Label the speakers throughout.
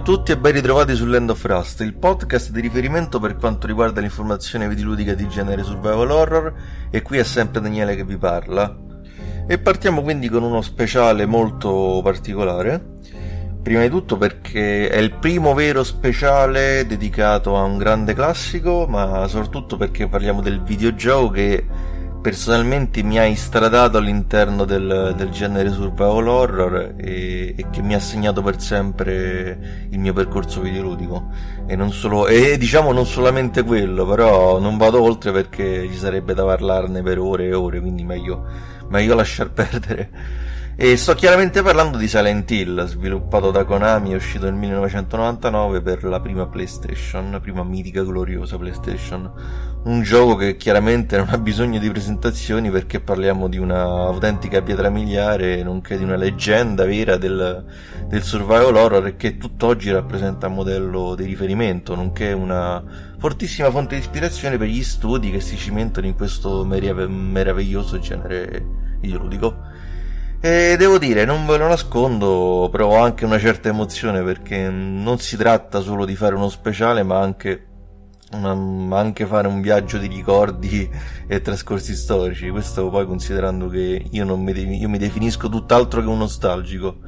Speaker 1: A tutti e ben ritrovati su Land of Rust, il podcast di riferimento per quanto riguarda l'informazione videoludica di genere survival horror e qui è sempre Daniele che vi parla. E partiamo quindi con uno speciale molto particolare. Prima di tutto perché è il primo vero speciale dedicato a un grande classico, ma soprattutto perché parliamo del videogioco che personalmente mi ha istradato all'interno del, del genere survival horror e, e, che mi ha segnato per sempre il mio percorso videoludico. E, non solo, e diciamo non solamente quello però non vado oltre perché ci sarebbe da parlarne per ore e ore quindi meglio, meglio lasciar perdere e sto chiaramente parlando di Silent Hill, sviluppato da Konami, uscito nel 1999 per la prima PlayStation, prima mitica gloriosa PlayStation. Un gioco che chiaramente non ha bisogno di presentazioni perché parliamo di una autentica pietra miliare, nonché di una leggenda vera del, del survival horror e che tutt'oggi rappresenta un modello di riferimento, nonché una fortissima fonte di ispirazione per gli studi che si cimentano in questo meraviglioso genere ideologico. E devo dire, non ve lo nascondo, provo anche una certa emozione perché non si tratta solo di fare uno speciale, ma anche, una, anche fare un viaggio di ricordi e trascorsi storici. Questo poi considerando che io, mi, io mi definisco tutt'altro che un nostalgico.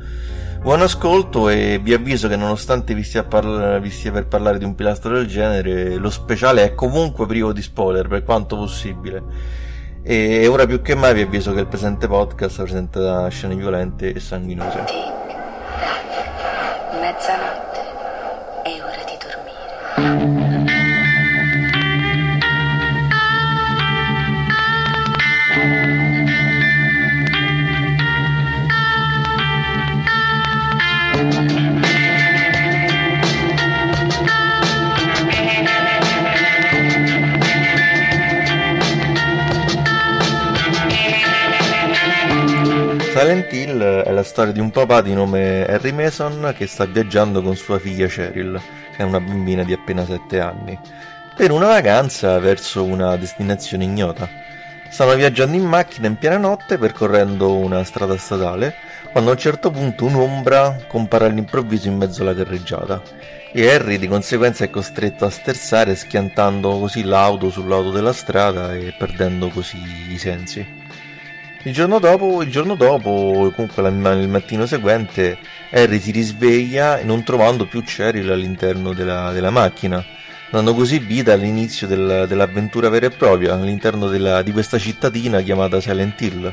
Speaker 1: Buon ascolto e vi avviso che nonostante vi stia, parla- vi stia, per parlare di un pilastro del genere, lo speciale è comunque privo di spoiler per quanto possibile e ora più che mai vi avviso che il presente podcast presenta scene violente e sanguinose. Tic, mezzanotte, è ora di dormire. Silent Hill è la storia di un papà di nome Harry Mason che sta viaggiando con sua figlia Cheryl, che è una bambina di appena 7 anni, per una vacanza verso una destinazione ignota. Stanno viaggiando in macchina in piena notte percorrendo una strada statale, quando a un certo punto un'ombra compare all'improvviso in mezzo alla carreggiata e Harry di conseguenza è costretto a sterzare schiantando così l'auto sull'auto della strada e perdendo così i sensi. Il giorno dopo, il giorno dopo comunque il mattino seguente, Harry si risveglia non trovando più Cheryl all'interno della, della macchina, dando così vita all'inizio del, dell'avventura vera e propria all'interno della, di questa cittadina chiamata Silent Hill,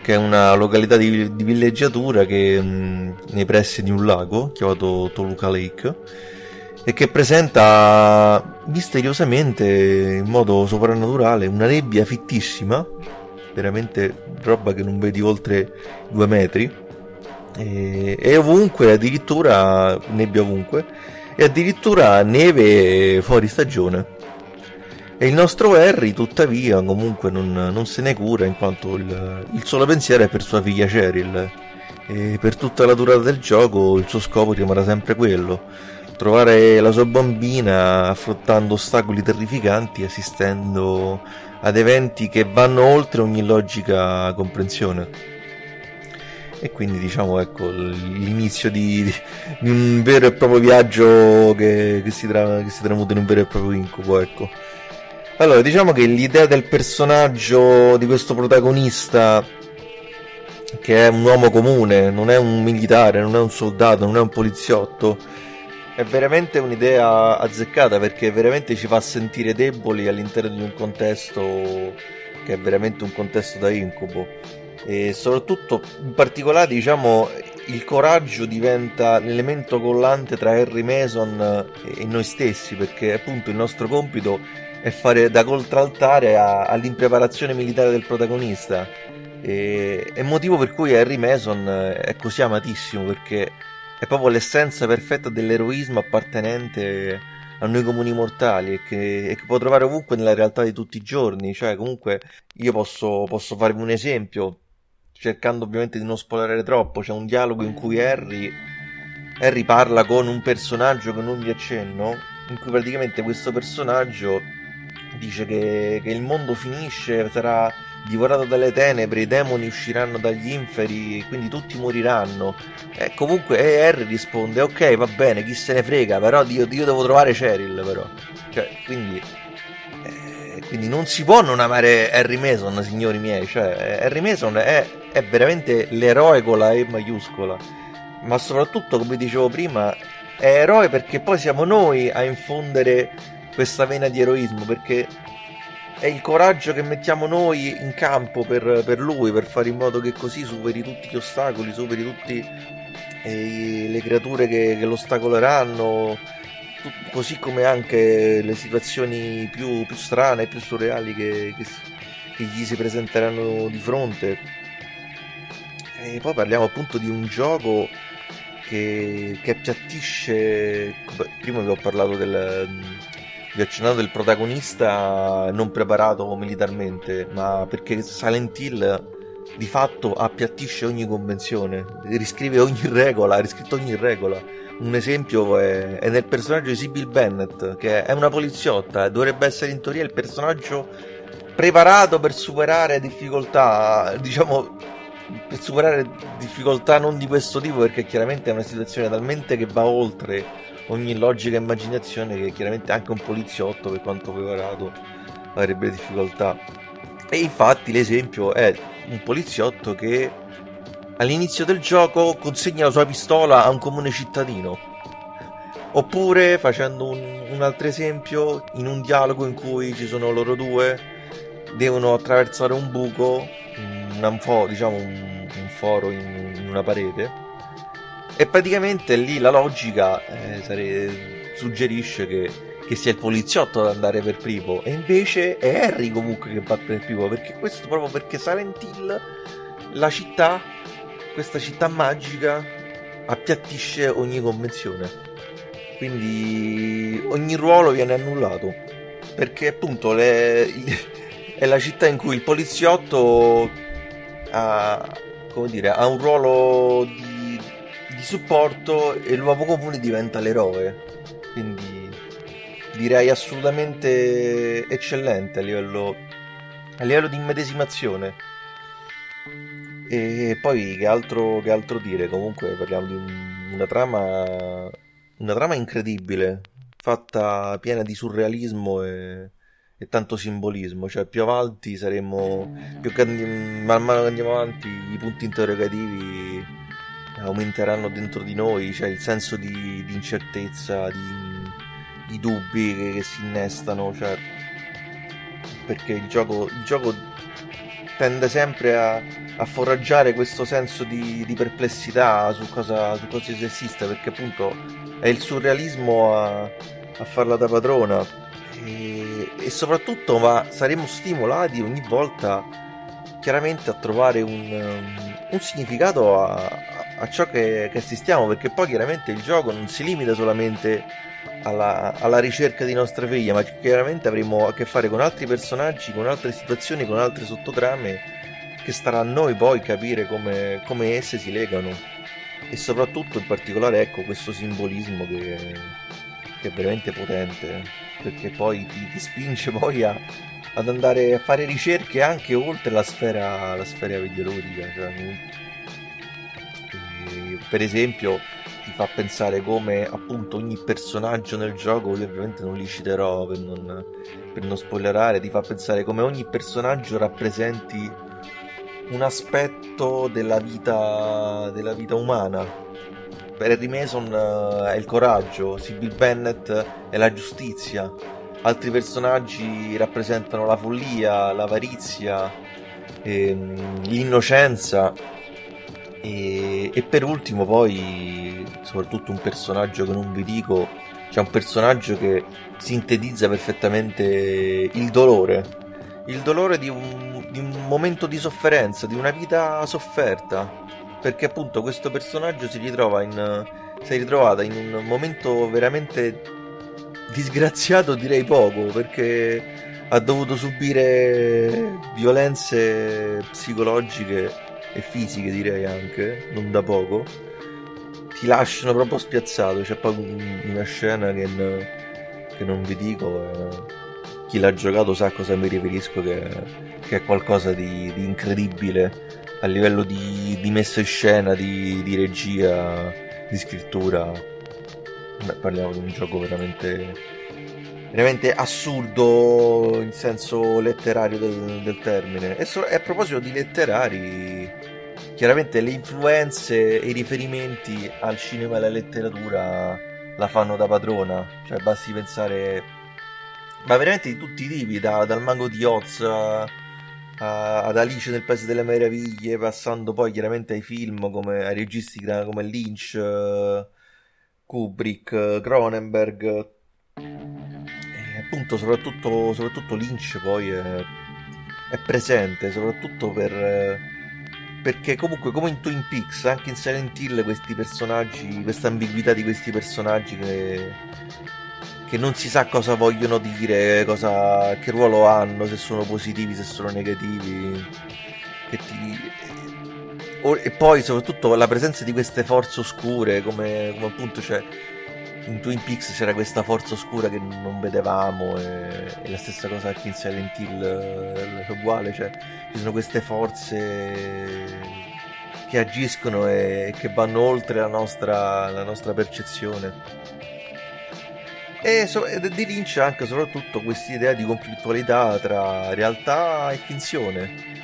Speaker 1: che è una località di, di villeggiatura che mh, nei pressi di un lago chiamato Toluca Lake e che presenta misteriosamente in modo soprannaturale una nebbia fittissima veramente roba che non vedi oltre due metri. E, e ovunque addirittura nebbia ovunque. E addirittura neve fuori stagione. E il nostro Harry tuttavia comunque non, non se ne cura in quanto il, il, solo pensiero è per sua figlia Cheryl. E per tutta la durata del gioco il suo scopo rimarrà sempre quello trovare la sua bambina affrontando ostacoli terrificanti assistendo ad eventi che vanno oltre ogni logica comprensione. E quindi diciamo ecco l'inizio di, di un vero e proprio viaggio che, che, si, tra, si tramuta in un vero e proprio incubo, ecco. Allora, diciamo che l'idea del personaggio di questo protagonista, che è un uomo comune, non è un militare, non è un soldato, non è un poliziotto, è veramente un'idea azzeccata perché veramente ci fa sentire deboli all'interno di un contesto che è veramente un contesto da incubo. E soprattutto in particolare diciamo il coraggio diventa l'elemento collante tra Harry Mason e noi stessi perché appunto il nostro compito è fare da contraltare all'impreparazione militare del protagonista. E, è motivo per cui Harry Mason è così amatissimo perché è proprio l'essenza perfetta dell'eroismo appartenente a noi comuni mortali e che, e che, può trovare ovunque nella realtà di tutti i giorni. Cioè, comunque, io posso, posso farvi un esempio, cercando ovviamente di non spoilerare troppo. C'è un dialogo in cui Harry, Harry parla con un personaggio che non vi accenno, in cui praticamente questo personaggio dice che, che il mondo finisce, sarà divorato dalle tenebre, i demoni usciranno dagli inferi, quindi tutti moriranno. E comunque e Harry risponde, ok, va bene, chi se ne frega, però io, io devo trovare Cheryl, però. Cioè, quindi... Eh, quindi non si può non amare Harry Mason, signori miei. Cioè, Harry Mason è, è veramente l'eroe con la E maiuscola. Ma soprattutto, come dicevo prima, è eroe perché poi siamo noi a infondere questa vena di eroismo, perché è il coraggio che mettiamo noi in campo per, per lui, per fare in modo che così superi tutti gli ostacoli, superi tutte eh, le creature che, che lo ostacoleranno, così come anche le situazioni più, più strane, più surreali che, che, che gli si presenteranno di fronte. E poi parliamo appunto di un gioco che, che appiattisce. Prima vi ho parlato del, vi ho accennato del protagonista non preparato militarmente, ma perché Silent Hill di fatto appiattisce ogni convenzione, riscrive ogni regola, ha riscritto ogni regola. Un esempio è, è nel personaggio di Sibyl Bennett, che è una poliziotta, dovrebbe essere in teoria il personaggio preparato per superare difficoltà, diciamo, per superare difficoltà non di questo tipo, perché chiaramente è una situazione talmente che va oltre ogni logica immaginazione che chiaramente anche un poliziotto per quanto preparato avrebbe difficoltà. E infatti l'esempio è un poliziotto che all'inizio del gioco consegna la sua pistola a un comune cittadino. Oppure facendo un, un altro esempio in un dialogo in cui ci sono loro due devono attraversare un buco un, fo, diciamo un, un foro in, in una parete e praticamente lì la logica eh, sare... suggerisce che, che, sia il poliziotto ad andare per primo. E invece è Harry comunque che va per primo. Perché questo proprio perché Silent Hill, la città, questa città magica, appiattisce ogni convenzione. Quindi ogni ruolo viene annullato. Perché appunto le... è la città in cui il poliziotto ha, dire, ha un ruolo di di supporto e l'uomo comune diventa l'eroe. Quindi direi assolutamente eccellente a livello, a livello di immedesimazione. E poi che altro, che altro dire? Comunque parliamo di un, una trama. Una trama incredibile, fatta piena di surrealismo e, e tanto simbolismo. Cioè, più avanti saremo. Più man mano che andiamo avanti, i punti interrogativi aumenteranno dentro di noi, cioè il senso di, di incertezza, di, di dubbi che, che, si innestano, cioè, perché il gioco, il gioco tende sempre a, a, foraggiare questo senso di, di perplessità su cosa, su cosa esiste, perché appunto è il surrealismo a, a farla da padrona. E, e soprattutto ma saremo stimolati ogni volta chiaramente a trovare un, un significato a, a ciò che, che, assistiamo, perché poi chiaramente il gioco non si limita solamente alla, alla, ricerca di nostre figlie, ma chiaramente avremo a che fare con altri personaggi, con altre situazioni, con altre sottotrame che starà a noi poi capire come, come esse si legano. E soprattutto in particolare ecco questo simbolismo che, che è veramente potente perché poi ti, ti spinge poi a, ad andare a fare ricerche anche oltre la sfera, la sfera videoludica cioè, per esempio ti fa pensare come appunto ogni personaggio nel gioco, io ovviamente non li citerò per non, per non spoilerare, ti fa pensare come ogni personaggio rappresenti un aspetto della vita, della vita umana. Harry Mason uh, è il coraggio, Sibyl Bennett è la giustizia, altri personaggi rappresentano la follia, l'avarizia, ehm, l'innocenza e, e, per ultimo poi, soprattutto un personaggio che non vi dico, c'è un personaggio che sintetizza perfettamente il dolore, il dolore di un, di un momento di sofferenza, di una vita sofferta, perché appunto questo personaggio si ritrova in, si è ritrovata in un momento veramente disgraziato direi poco, perché ha dovuto subire violenze psicologiche e fisiche direi anche, non da poco, ti lasciano proprio spiazzato. C'è poi una scena che, che non vi dico, eh, chi l'ha giocato sa a cosa mi riferisco, che, che è qualcosa di, di, incredibile a livello di, di messa in scena, di, di regia, di scrittura. Beh, parliamo di un gioco veramente, veramente assurdo in senso letterario del, del termine. E, so, e a proposito di letterari, chiaramente le influenze e i riferimenti al cinema e alla letteratura la fanno da padrona. Cioè, basti pensare. Ma veramente di tutti i tipi, da, dal Mago di Oz a, a, ad Alice nel Paese delle Meraviglie, passando poi chiaramente ai film come ai registi come Lynch, Kubrick, Cronenberg. E appunto, soprattutto, soprattutto Lynch poi è, è presente, soprattutto per perché comunque come in Twin Peaks anche in Silent Hill questi personaggi questa ambiguità di questi personaggi che, che non si sa cosa vogliono dire cosa, che ruolo hanno se sono positivi se sono negativi ti, e poi soprattutto la presenza di queste forze oscure come, come appunto c'è in Twin Peaks c'era questa forza oscura che non vedevamo e, e la stessa cosa anche in Silent Hill è uguale, cioè ci sono queste forze che agiscono e che vanno oltre la nostra, la nostra percezione. E, so, Lynch anche soprattutto questa idea di conflittualità tra realtà e finzione.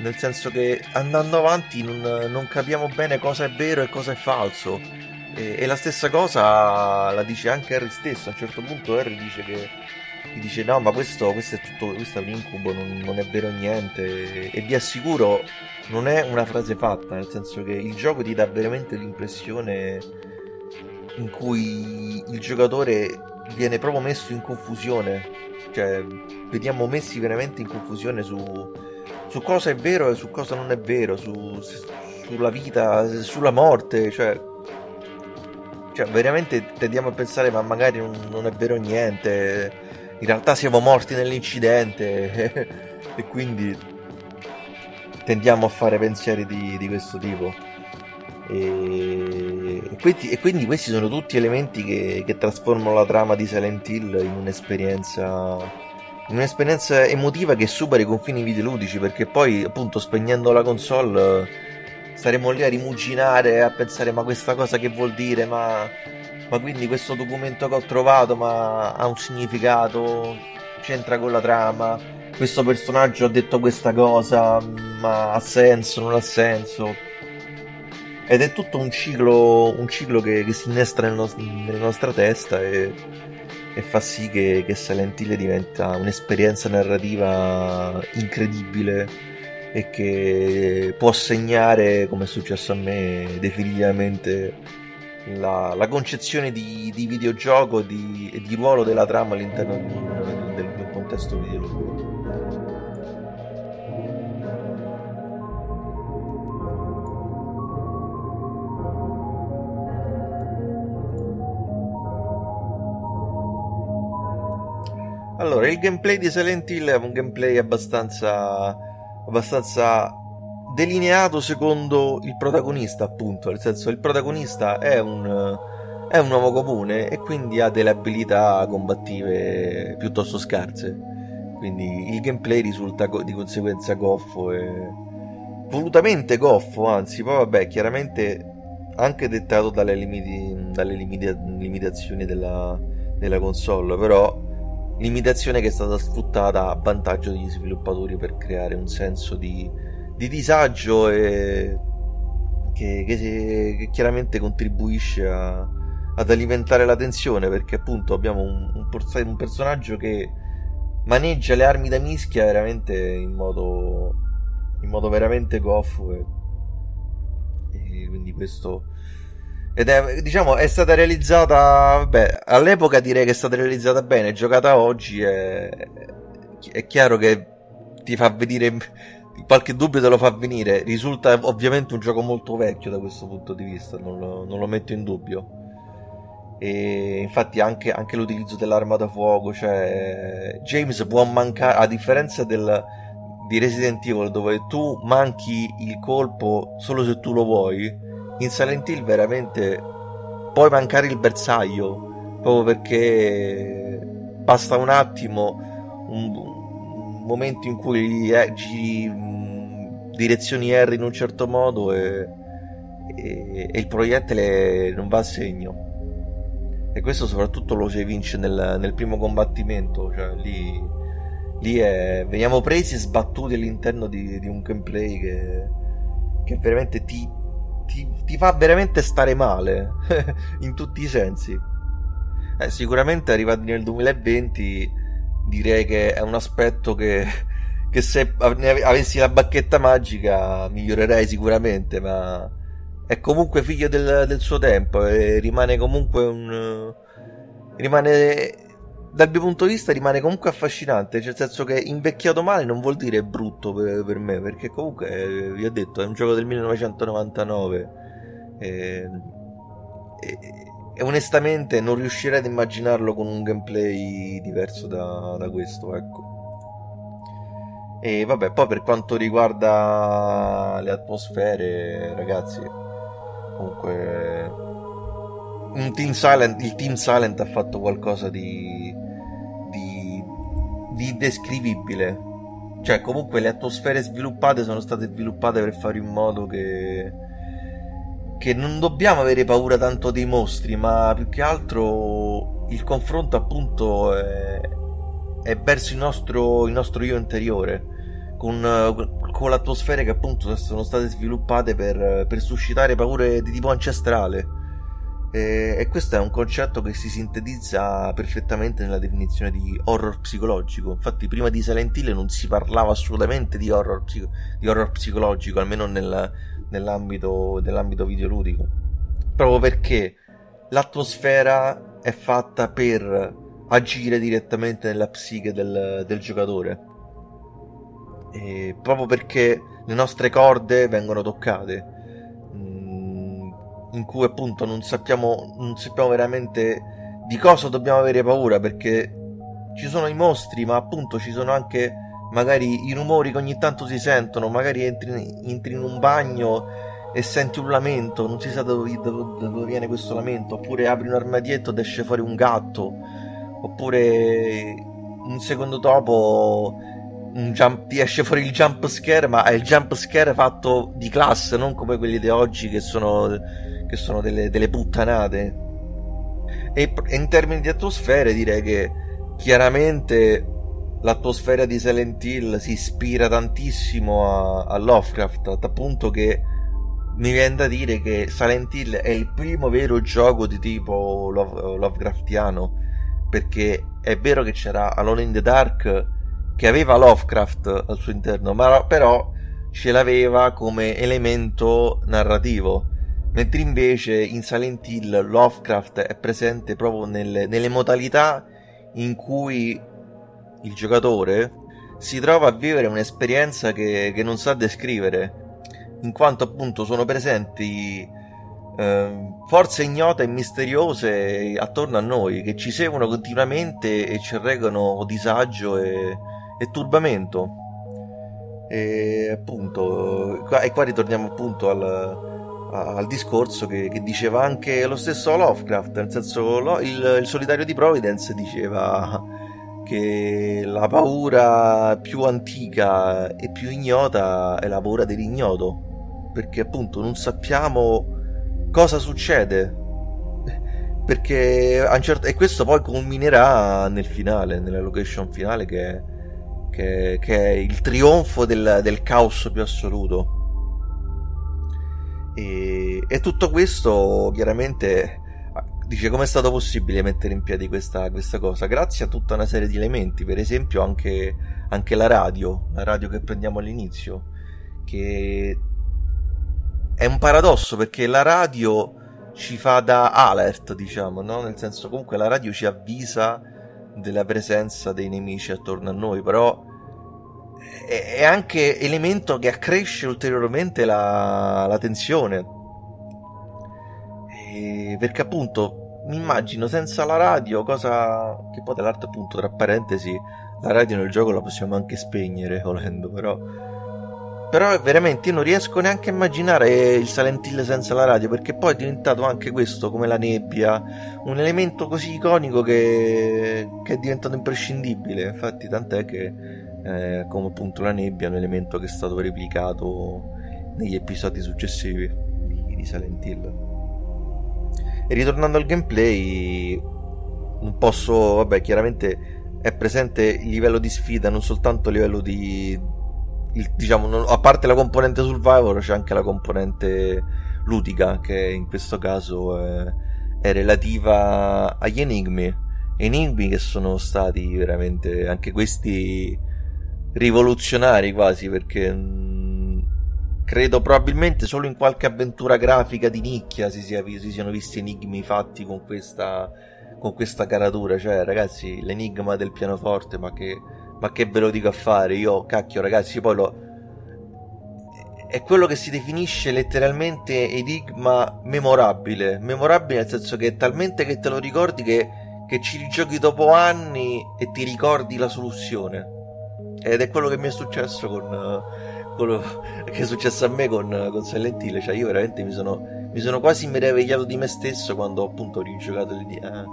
Speaker 1: Nel senso che andando avanti non, non capiamo bene cosa è vero e cosa è falso e, e, la stessa cosa la dice anche Harry stesso. A un certo punto Harry dice che gli dice no ma questo, questo è tutto questo è un incubo non, non è vero niente e, e, vi assicuro non è una frase fatta nel senso che il gioco ti dà veramente l'impressione in cui il giocatore viene proprio messo in confusione cioè vediamo messi veramente in confusione su, su cosa è vero e su cosa non è vero su, sulla vita sulla morte cioè cioè, veramente tendiamo a pensare, ma magari non, non è vero niente. In realtà siamo morti nell'incidente. e quindi tendiamo a fare pensieri di, di questo tipo. E, e, quindi, e, quindi, questi sono tutti elementi che, che, trasformano la trama di Silent Hill in un'esperienza in un'esperienza emotiva che supera i confini videoludici perché poi appunto spegnendo la console staremo lì a rimuginare, a pensare ma questa cosa che vuol dire, ma, ma quindi questo documento che ho trovato ma ha un significato, c'entra con la trama, questo personaggio ha detto questa cosa, ma ha senso, non ha senso. Ed è tutto un ciclo, un ciclo che, che si innestra nel nos- nella nostra testa e, e fa sì che, che Silent Hill diventa un'esperienza narrativa incredibile e che può segnare, come è successo a me, definitivamente la, la concezione di, di videogioco e di, ruolo della trama all'interno di del, un contesto videoludico. Allora, il gameplay di Silent Hill è un gameplay abbastanza abbastanza delineato secondo il protagonista, appunto, nel senso il protagonista è un, è un uomo comune e quindi ha delle abilità combattive piuttosto scarse. Quindi il gameplay risulta di conseguenza goffo e volutamente goffo, anzi, poi vabbè, chiaramente anche dettato dalle, limiti, dalle limita- limitazioni della, della console, però limitazione che è stata sfruttata a vantaggio degli sviluppatori per creare un senso di, di disagio e che, che, che chiaramente contribuisce a, ad alimentare la tensione perché appunto abbiamo un, un, un, personaggio che maneggia le armi da mischia veramente in modo in modo veramente goffo e, e quindi questo ed è, diciamo, è stata realizzata, vabbè, all'epoca direi che è stata realizzata bene, giocata oggi è, è chiaro che ti fa venire, qualche dubbio te lo fa venire, risulta ovviamente un gioco molto vecchio da questo punto di vista, non lo, non lo metto in dubbio. E infatti anche, anche, l'utilizzo dell'arma da fuoco, cioè James può mancare, a differenza del, di Resident Evil dove tu manchi il colpo solo se tu lo vuoi, in Silent Hill veramente puoi mancare il bersaglio proprio perché basta un attimo un, un momento in cui giri mh, direzioni R in un certo modo e, e, e, il proiettile non va a segno. E questo soprattutto lo si vince nel, nel primo combattimento, cioè lì, lì è, veniamo presi e sbattuti all'interno di, di un gameplay che, che veramente ti, ti, ti, fa veramente stare male in tutti i sensi. Eh, sicuramente arrivati nel 2020 direi che è un aspetto che, che se avessi la bacchetta magica migliorerei sicuramente, ma è comunque figlio del, del suo tempo e rimane comunque un... rimane dal mio punto di vista rimane comunque affascinante, nel senso che invecchiato male non vuol dire brutto per, per me, perché comunque, eh, vi ho detto, è un gioco del 1999 e, e, e, onestamente non riuscirei ad immaginarlo con un gameplay diverso da, da questo, ecco. E vabbè, poi per quanto riguarda le atmosfere, ragazzi, comunque Team Silent, il Team Silent ha fatto qualcosa di, di indescrivibile. Cioè, comunque le atmosfere sviluppate sono state sviluppate per fare in modo che, che non dobbiamo avere paura tanto dei mostri, ma più che altro il confronto appunto è, è verso il nostro, il nostro io interiore. Con, con le che appunto sono state sviluppate per, per suscitare paure di tipo ancestrale e, e, questo è un concetto che si sintetizza perfettamente nella definizione di horror psicologico. Infatti, prima di Silent Hill non si parlava assolutamente di horror, psico- di horror psicologico, almeno nel, nell'ambito, nell'ambito videoludico. Proprio perché l'atmosfera è fatta per agire direttamente nella psiche del, del giocatore. E proprio perché le nostre corde vengono toccate in cui appunto non sappiamo, non sappiamo veramente di cosa dobbiamo avere paura perché ci sono i mostri, ma appunto ci sono anche magari i rumori che ogni tanto si sentono, magari entri, entri in un bagno e senti un lamento, non si sa da dove, dove, viene questo lamento, oppure apri un armadietto ed esce fuori un gatto, oppure un secondo dopo jump, ti esce fuori il jump scare, ma è il jump scare fatto di classe, non come quelli di oggi che sono che sono delle, delle puttanate. E in termini di atmosfere direi che chiaramente l'atmosfera di Silent Hill si ispira tantissimo a, a Lovecraft, al punto che mi viene da dire che Silent Hill è il primo vero gioco di tipo Love, Lovecraftiano, perché è vero che c'era Alone in the Dark che aveva Lovecraft al suo interno, ma però ce l'aveva come elemento narrativo mentre invece in Silent Hill Lovecraft è presente proprio nelle, nelle modalità in cui il giocatore si trova a vivere un'esperienza che, che non sa descrivere, in quanto appunto sono presenti eh, forze ignote e misteriose attorno a noi che ci seguono continuamente e ci regano disagio e, e turbamento. E appunto, e qua ritorniamo appunto al, al discorso che, che, diceva anche lo stesso Lovecraft, nel senso lo, il, il, solitario di Providence diceva che la paura più antica e più ignota è la paura dell'ignoto, perché appunto non sappiamo cosa succede. Perché certo, e questo poi culminerà nel finale, nella location finale, che, che, che è il trionfo del, del caos più assoluto e, e tutto questo chiaramente dice come è stato possibile mettere in piedi questa, questa, cosa? Grazie a tutta una serie di elementi, per esempio anche, anche, la radio, la radio che prendiamo all'inizio, che è un paradosso perché la radio ci fa da alert, diciamo, no? Nel senso comunque la radio ci avvisa della presenza dei nemici attorno a noi, però è anche elemento che accresce ulteriormente la, la tensione. E perché appunto mi immagino senza la radio, cosa che poi dall'altro appunto tra parentesi la radio nel gioco la possiamo anche spegnere volendo, però però veramente io non riesco neanche a immaginare il Silent Hill senza la radio, perché poi è diventato anche questo, come la nebbia, un elemento così iconico che, che è diventato imprescindibile. Infatti, tant'è che, eh, come appunto la nebbia, è un elemento che è stato replicato negli episodi successivi di, di Silent Hill. E ritornando al gameplay, non posso, vabbè, chiaramente è presente il livello di sfida, non soltanto a livello di il, diciamo, non, a parte la componente survivor c'è anche la componente ludica che in questo caso è, è relativa agli enigmi. Enigmi che sono stati veramente anche questi rivoluzionari quasi perché mh, mm, credo probabilmente solo in qualche avventura grafica di nicchia si, sia, si siano visti enigmi fatti con questa con questa caratura. Cioè ragazzi l'enigma del pianoforte ma che ma che ve lo dico a fare? Io, cacchio, ragazzi, poi lo. È quello che si definisce letteralmente enigma memorabile. Memorabile nel senso che è talmente che te lo ricordi che, che ci rigiochi dopo anni e ti ricordi la soluzione. Ed è quello che mi è successo con. quello che è successo a me con, con Silent Hill. Cioè, io veramente mi sono, mi sono quasi meravigliato di me stesso quando appunto ho rigiocato. Eh,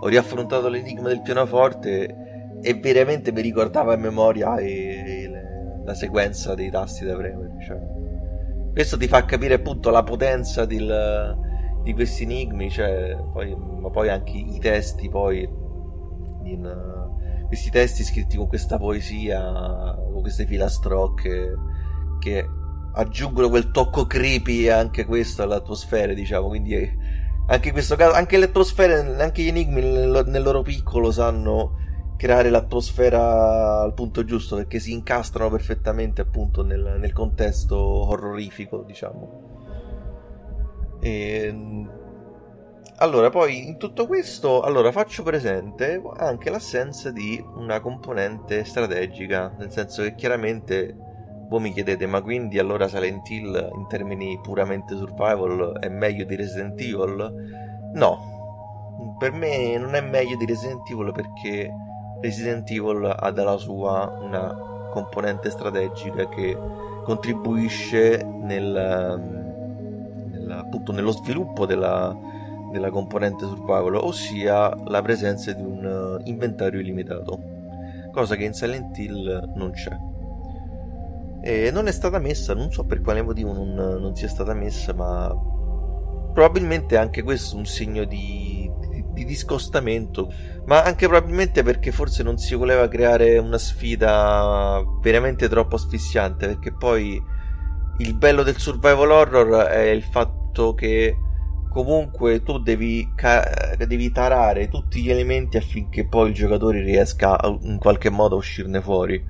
Speaker 1: ho riaffrontato l'enigma del pianoforte e veramente mi ricordava in memoria e, le, la sequenza dei tasti da premere. Cioè. Questo ti fa capire appunto la potenza del, di questi enigmi, cioè, poi, ma poi anche i testi, poi in, questi testi scritti con questa poesia, con queste filastrocche che aggiungono quel tocco creepy anche questo all'atmosfera, diciamo, quindi anche in questo caso, anche le atmosfere, anche gli enigmi nel, nel loro piccolo sanno creare l'atmosfera al punto giusto perché si incastrano perfettamente appunto nel, nel contesto horrorifico diciamo. E allora poi in tutto questo allora faccio presente anche l'assenza di una componente strategica nel senso che chiaramente voi mi chiedete ma quindi allora Silent Hill in termini puramente survival è meglio di Resident Evil? No. Per me non è meglio di Resident Evil perché Resident Evil ha dalla sua una componente strategica che contribuisce nel, ehm, nel, appunto nello sviluppo della, della componente survival, ossia la presenza di un eh, inventario illimitato, cosa che in Silent Hill non c'è. E non è stata messa, non so per quale motivo non, non sia stata messa, ma probabilmente anche questo è un segno di di discostamento, ma anche probabilmente perché forse non si voleva creare una sfida veramente troppo asfissiante, perché poi il bello del survival horror è il fatto che comunque tu devi, ca- devi tarare tutti gli elementi affinché poi il giocatore riesca a, in qualche modo a uscirne fuori.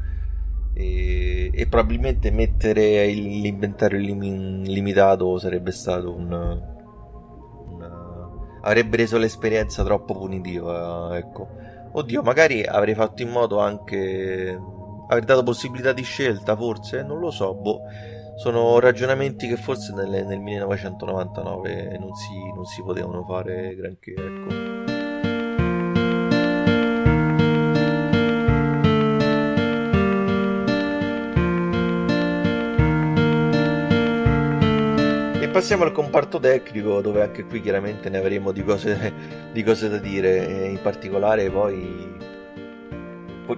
Speaker 1: E, e probabilmente mettere l'inventario lim- limitato sarebbe stato un, avrebbe reso l'esperienza troppo punitiva. Ecco. Oddio, magari avrei fatto in modo anche. avrei dato possibilità di scelta, forse? Non lo so, boh. Sono ragionamenti che forse nel, nel 1999 non si, non si potevano fare granché, ecco. Passiamo al comparto tecnico, dove anche qui chiaramente ne avremo di cose, di cose da dire. In particolare, poi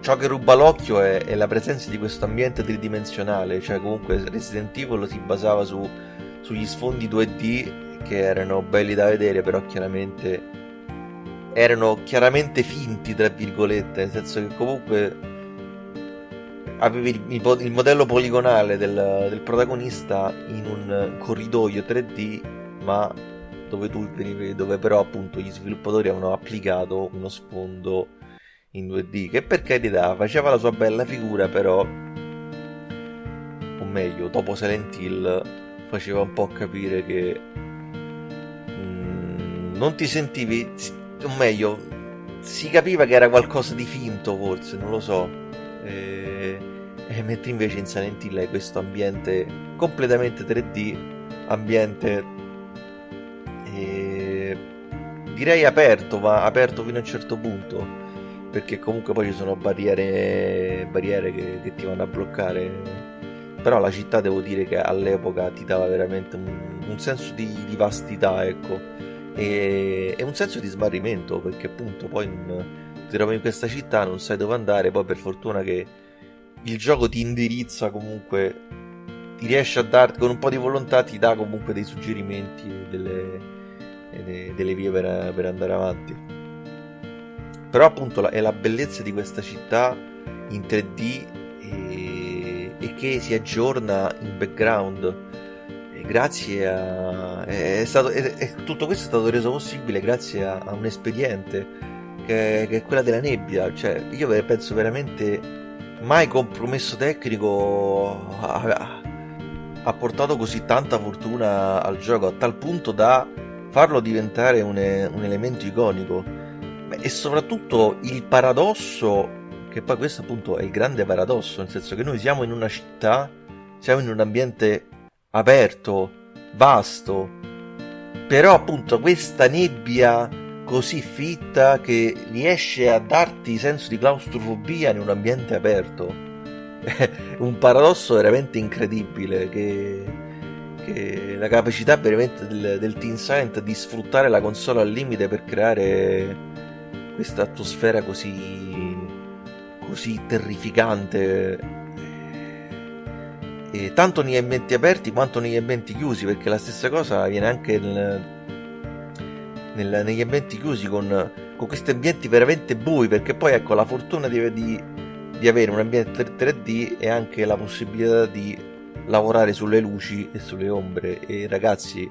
Speaker 1: ciò che ruba l'occhio è, è, la presenza di questo ambiente tridimensionale. Cioè, comunque, Resident Evil si basava su, sugli sfondi 2D che erano belli da vedere, però chiaramente erano chiaramente finti, tra virgolette, nel senso che comunque avevi il, il, modello poligonale del, del, protagonista in un corridoio 3D, ma dove tu dove però appunto gli sviluppatori avevano applicato uno sfondo in 2D, che per carità faceva la sua bella figura, però, o meglio, dopo Silent Hill faceva un po' capire che mm, non ti sentivi, o meglio, si capiva che era qualcosa di finto forse, non lo so. E e mentre invece in Silent Hill hai questo ambiente completamente 3D, ambiente eh, direi aperto, ma aperto fino a un certo punto, perché comunque poi ci sono barriere, barriere che, che ti vanno a bloccare. Però la città devo dire che all'epoca ti dava veramente un, un senso di, di, vastità, ecco, e, e, un senso di smarrimento, perché appunto poi non, ti trovi in questa città, non sai dove andare, poi per fortuna che il gioco ti indirizza comunque, ti riesce a darti, con un po' di volontà ti dà comunque dei suggerimenti, delle, delle, delle vie per, per andare avanti. Però appunto è la bellezza di questa città in 3D e, e che si aggiorna in background. E grazie a. È stato, è, tutto questo è stato reso possibile grazie a, a un espediente che, che, è quella della nebbia. Cioè, io penso veramente mai compromesso tecnico ha, ha portato così tanta fortuna al gioco a tal punto da farlo diventare un, un elemento iconico. E soprattutto il paradosso che poi questo appunto è il grande paradosso, nel senso che noi siamo in una città, siamo in un ambiente aperto, vasto, però appunto questa nebbia così fitta che riesce a darti senso di claustrofobia in un ambiente aperto. un paradosso veramente incredibile che, che la capacità veramente del, del Team Silent di sfruttare la console al limite per creare questa atmosfera così così terrificante tanto negli ambienti aperti quanto negli ambienti chiusi perché la stessa cosa avviene anche nel, nel, negli ambienti chiusi con, con, questi ambienti veramente bui perché poi ecco la fortuna di, di, di avere un ambiente 3D e anche la possibilità di lavorare sulle luci e sulle ombre e ragazzi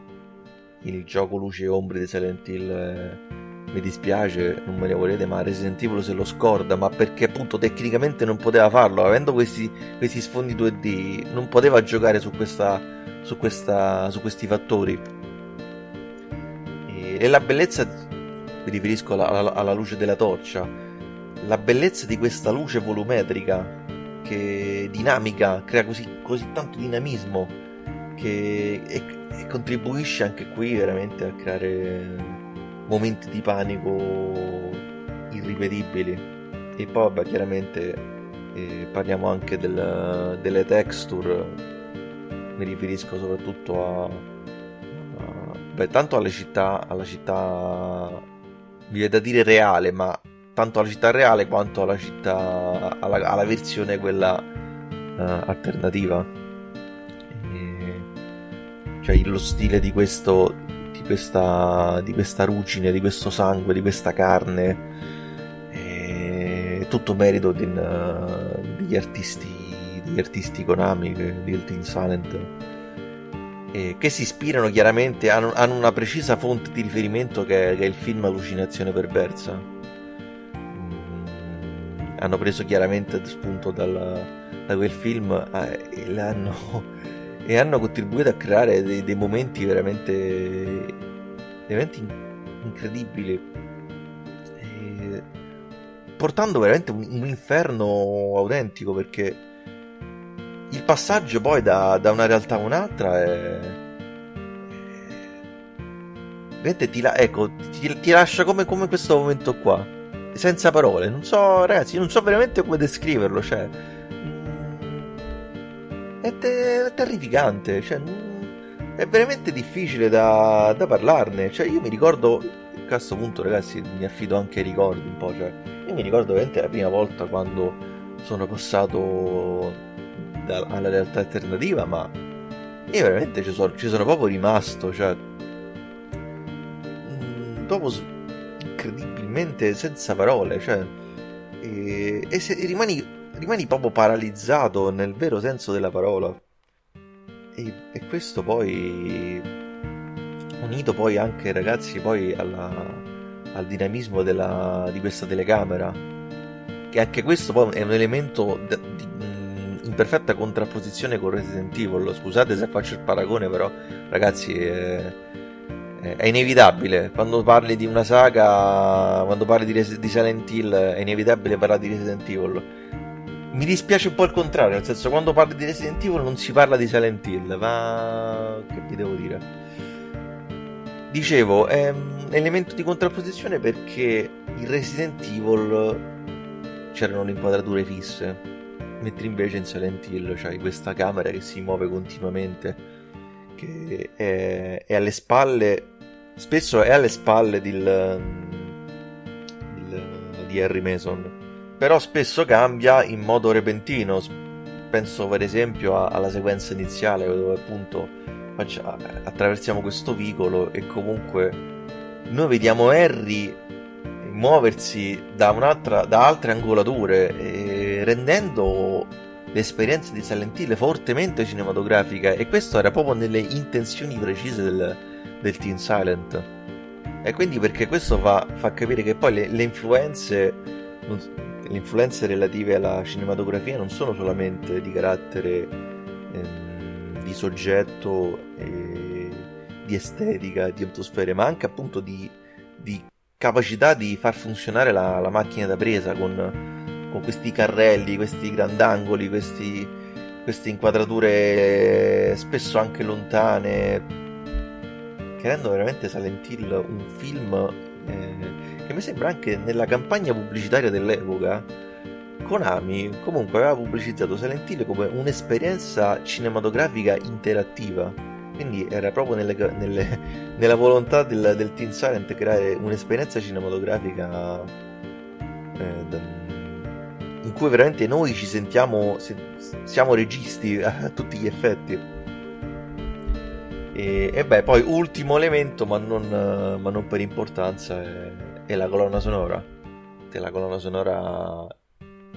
Speaker 1: il gioco luci e ombre di Silent Hill eh, mi dispiace, non me ne volete, ma Resident Evil se lo scorda, ma perché appunto tecnicamente non poteva farlo, avendo questi, questi sfondi 2D, non poteva giocare su, questa, su, questa, su questi fattori. E, la bellezza, mi riferisco alla, alla, luce della torcia, la bellezza di questa luce volumetrica, che dinamica, crea così, così tanto dinamismo, che e, e contribuisce anche qui veramente a creare momenti di panico irripetibili. E poi, vabbè, chiaramente eh, parliamo anche del, delle texture. Mi riferisco soprattutto a beh, tanto alle città, alla città, mi viene da dire reale, ma tanto alla città reale quanto alla città, alla, alla versione quella uh, alternativa. E, cioè lo stile di questo questa, di questa ruggine, di questo sangue, di questa carne. È tutto merito di, degli artisti, degli artisti Konami, di Team Silent, che si ispirano chiaramente, hanno, hanno, una precisa fonte di riferimento che, che è il film Allucinazione Perversa. Mm, hanno preso chiaramente spunto dal, da quel film eh, e e hanno contribuito a creare dei, dei momenti veramente, veramente incredibili, e portando veramente un, un, inferno autentico perché il passaggio poi da, da una realtà a un'altra è... Veramente ti, la, ecco, ti, ti lascia come, come questo momento qua, senza parole. Non so, ragazzi, non so veramente come descriverlo. Cioè, è, te- è terrificante, cioè, è veramente difficile da, da parlarne. Cioè, io mi ricordo, a questo punto, ragazzi, mi affido anche ai ricordi un po'. Cioè, io mi ricordo veramente la prima volta quando sono passato da, alla realtà alternativa, ma io veramente ci sono, ci sono proprio rimasto. Cioè, mm, dopo incredibilmente senza parole, cioè, e, e se rimani rimani proprio paralizzato nel vero senso della parola. E, e questo poi, unito poi anche ragazzi poi alla, al dinamismo della, di questa telecamera, che anche questo poi è un elemento di, perfetta contrapposizione con Resident Evil. Scusate se faccio il paragone, però ragazzi... È, è inevitabile quando parli di una saga, quando parli di, Res- di Silent Hill, è inevitabile parlare di Resident Evil mi dispiace un po' il contrario, nel senso quando parli di Resident Evil non si parla di Silent Hill, ma che vi devo dire? Dicevo, è un elemento di contrapposizione perché in Resident Evil c'erano le inquadrature fisse mentre invece in Silent Hill c'hai questa camera che si muove continuamente, che è, è alle spalle, spesso è alle spalle del, del, di Harry Mason, però spesso cambia in modo repentino. Penso per esempio a, alla sequenza iniziale dove appunto faccia, attraversiamo questo vicolo e comunque noi vediamo Harry muoversi da, da altre angolature, rendendo l'esperienza di Silent Hill fortemente cinematografica e questo era proprio nelle intenzioni precise del, del Team Silent. E quindi perché questo fa, fa capire che poi le, le, influenze, le influenze relative alla cinematografia non sono solamente di carattere ehm, di soggetto, eh, di estetica, di atmosfere, ma anche appunto di, di capacità di far funzionare la, la macchina da presa con, con, questi carrelli, questi grandangoli, questi, queste inquadrature spesso anche lontane, che rendono veramente Silent Hill un film eh, che mi sembra anche nella campagna pubblicitaria dell'epoca. Konami comunque aveva pubblicizzato Silent Hill come un'esperienza cinematografica interattiva quindi era proprio nelle, nelle, nella volontà del, del Team Silent creare un'esperienza cinematografica eh, in cui veramente noi ci sentiamo, siamo registi a tutti gli effetti. E, e beh, poi ultimo elemento, ma non, ma non per importanza, è, è la colonna sonora. La colonna sonora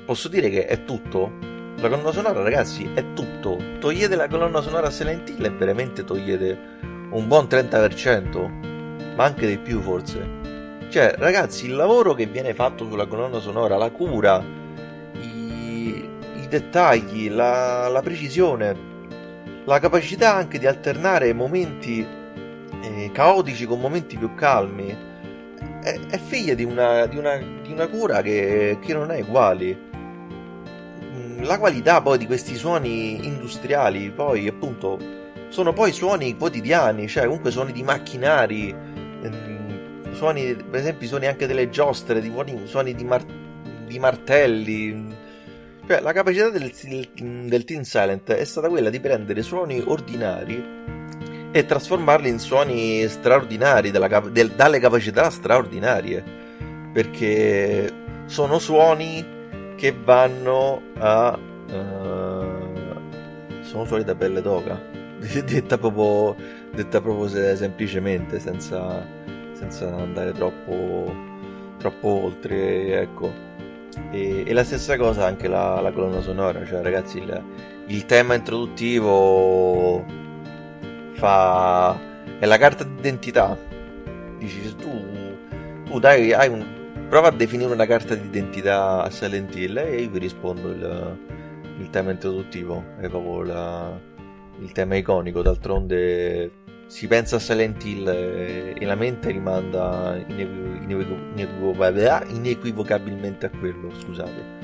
Speaker 1: posso dire che è tutto la colonna sonora, ragazzi, è tutto. Togliete la colonna sonora a Silent Hill e veramente togliete un buon 30%, ma anche di più forse. Cioè, ragazzi, il lavoro che viene fatto sulla colonna sonora, la cura, dettagli, la, la, precisione, la capacità anche di alternare momenti eh, caotici con momenti più calmi, è, è figlia di una, di, una, di una, cura che, che non è uguale la qualità poi di questi suoni industriali, poi appunto, sono poi suoni quotidiani, cioè comunque suoni di macchinari, ehm, suoni, per esempio, suoni anche delle giostre, suoni di, mar- di martelli. Cioè, la capacità del, del Teen Silent è stata quella di prendere suoni ordinari e trasformarli in suoni straordinari, della, del, dalle capacità straordinarie. Perché sono suoni che vanno a... Uh, sono suoni da pelle d'oca, detta proprio, detta proprio semplicemente, senza, senza andare troppo, troppo oltre, ecco. E, e, la stessa cosa anche la, la colonna sonora, cioè ragazzi il, il tema introduttivo fa... è la carta d'identità. Dici, tu, tu dai, hai un, prova a definire una carta d'identità a Silent Hill e io vi rispondo il, il tema introduttivo, è proprio la, il tema iconico, d'altronde si pensa a Silent Hill e, e la mente rimanda inequivocabilmente a quello, scusate.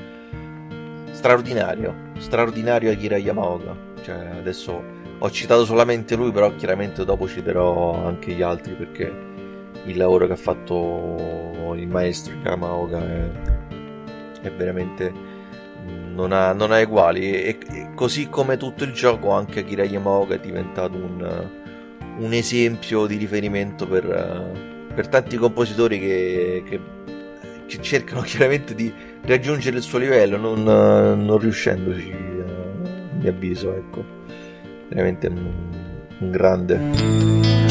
Speaker 1: Straordinario, straordinario Akira Yamaoka, cioè adesso ho citato solamente lui, però chiaramente dopo citerò anche gli altri perché il lavoro che ha fatto il maestro Yamaoka è, è veramente non ha, non ha eguali e, e, così come tutto il gioco anche Akira Yamaoka è diventato un, un esempio di riferimento per, per tanti compositori che, che, che, cercano chiaramente di raggiungere il suo livello non, non riuscendoci a mio avviso ecco. Veramente un, un grande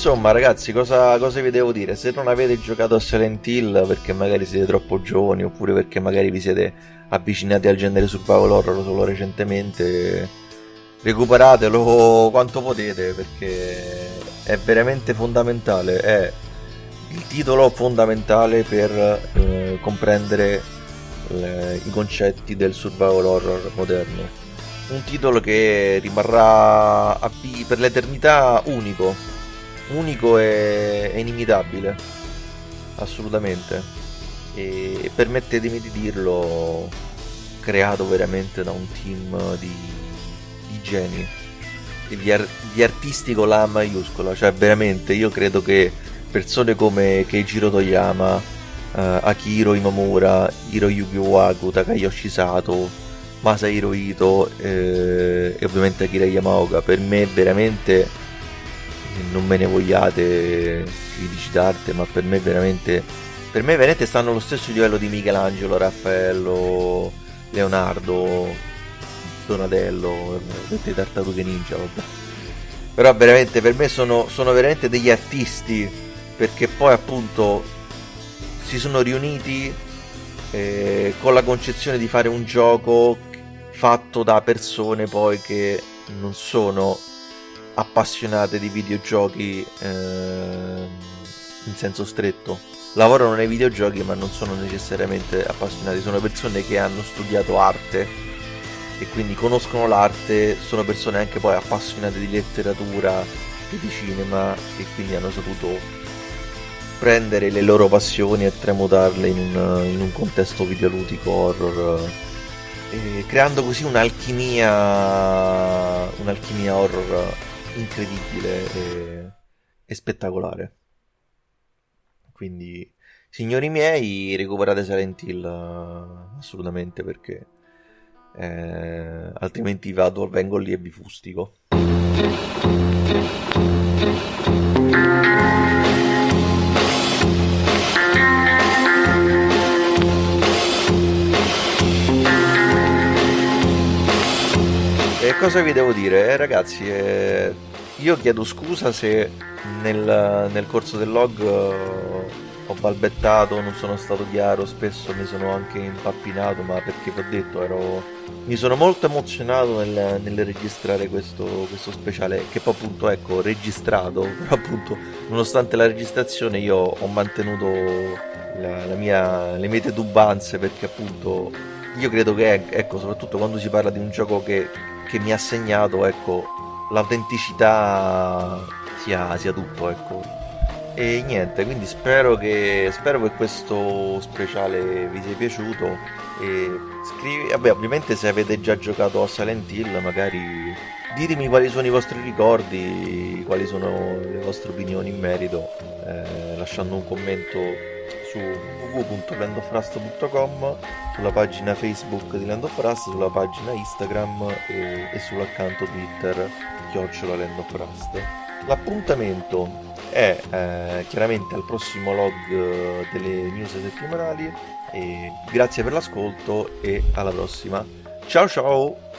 Speaker 1: insomma, ragazzi, cosa, cosa, vi devo dire? Se non avete giocato a Silent Hill perché magari siete troppo giovani oppure perché magari vi siete avvicinati al genere survival horror solo recentemente, recuperatelo quanto potete perché è veramente fondamentale. È il titolo fondamentale per eh, comprendere eh, i concetti del survival horror moderno. Un titolo che rimarrà per l'eternità unico unico e, inimitabile, assolutamente. E permettetemi di dirlo, creato veramente da un team di, di geni, di, ar- di artisti con la maiuscola, cioè veramente io credo che persone come Keijiro Toyama, uh, Akiro Imamura, Hiroyuki Waku, Takayoshi Sato, Masahiro Ito eh, e ovviamente Akira Yamaoka, per me veramente non me ne vogliate critici d'arte, ma per me veramente per me veramente stanno allo stesso livello di Michelangelo, Raffaello, Leonardo, Donatello, tutte tartarughe ninja, vabbè. Però veramente per me sono, sono veramente degli artisti perché poi appunto si sono riuniti eh, con la concezione di fare un gioco fatto da persone poi che non sono appassionate di videogiochi eh, in senso stretto. Lavorano nei videogiochi ma non sono necessariamente appassionati, sono persone che hanno studiato arte e quindi conoscono l'arte, sono persone anche poi appassionate di letteratura e di cinema e quindi hanno saputo prendere le loro passioni e tramutarle in un, in un contesto videoludico horror creando così un'alchimia un'alchimia horror incredibile e, e spettacolare. Quindi, signori miei, recuperate Silent Hill uh, assolutamente perché eh, altrimenti vado, vengo lì e vi fustico. Cosa vi devo dire? Eh, ragazzi, eh, io chiedo scusa se nel, nel corso del log eh, ho balbettato, non sono stato chiaro, spesso mi sono anche impappinato, ma perché vi ho detto, ero... mi sono molto emozionato nel, nel registrare questo, questo, speciale, che poi appunto, ecco, registrato, però appunto, nonostante la registrazione io ho mantenuto la, la mia, le mie titubanze, perché appunto io credo che, ecco, soprattutto quando si parla di un gioco che che mi ha segnato, ecco, l'autenticità sia, sia tutto, ecco. E niente, quindi spero che, spero che questo speciale vi sia piaciuto. E scrivi, vabbè, ovviamente se avete già giocato a Silent Hill, magari ditemi quali sono i vostri ricordi, quali sono le vostre opinioni in merito, eh, lasciando un commento su www.landofrust.com, sulla pagina Facebook di Land sulla pagina Instagram e, e sull'account Twitter chiocciola Land. L'appuntamento è eh, chiaramente al prossimo log eh, delle news settimanali grazie per l'ascolto e alla prossima. Ciao ciao!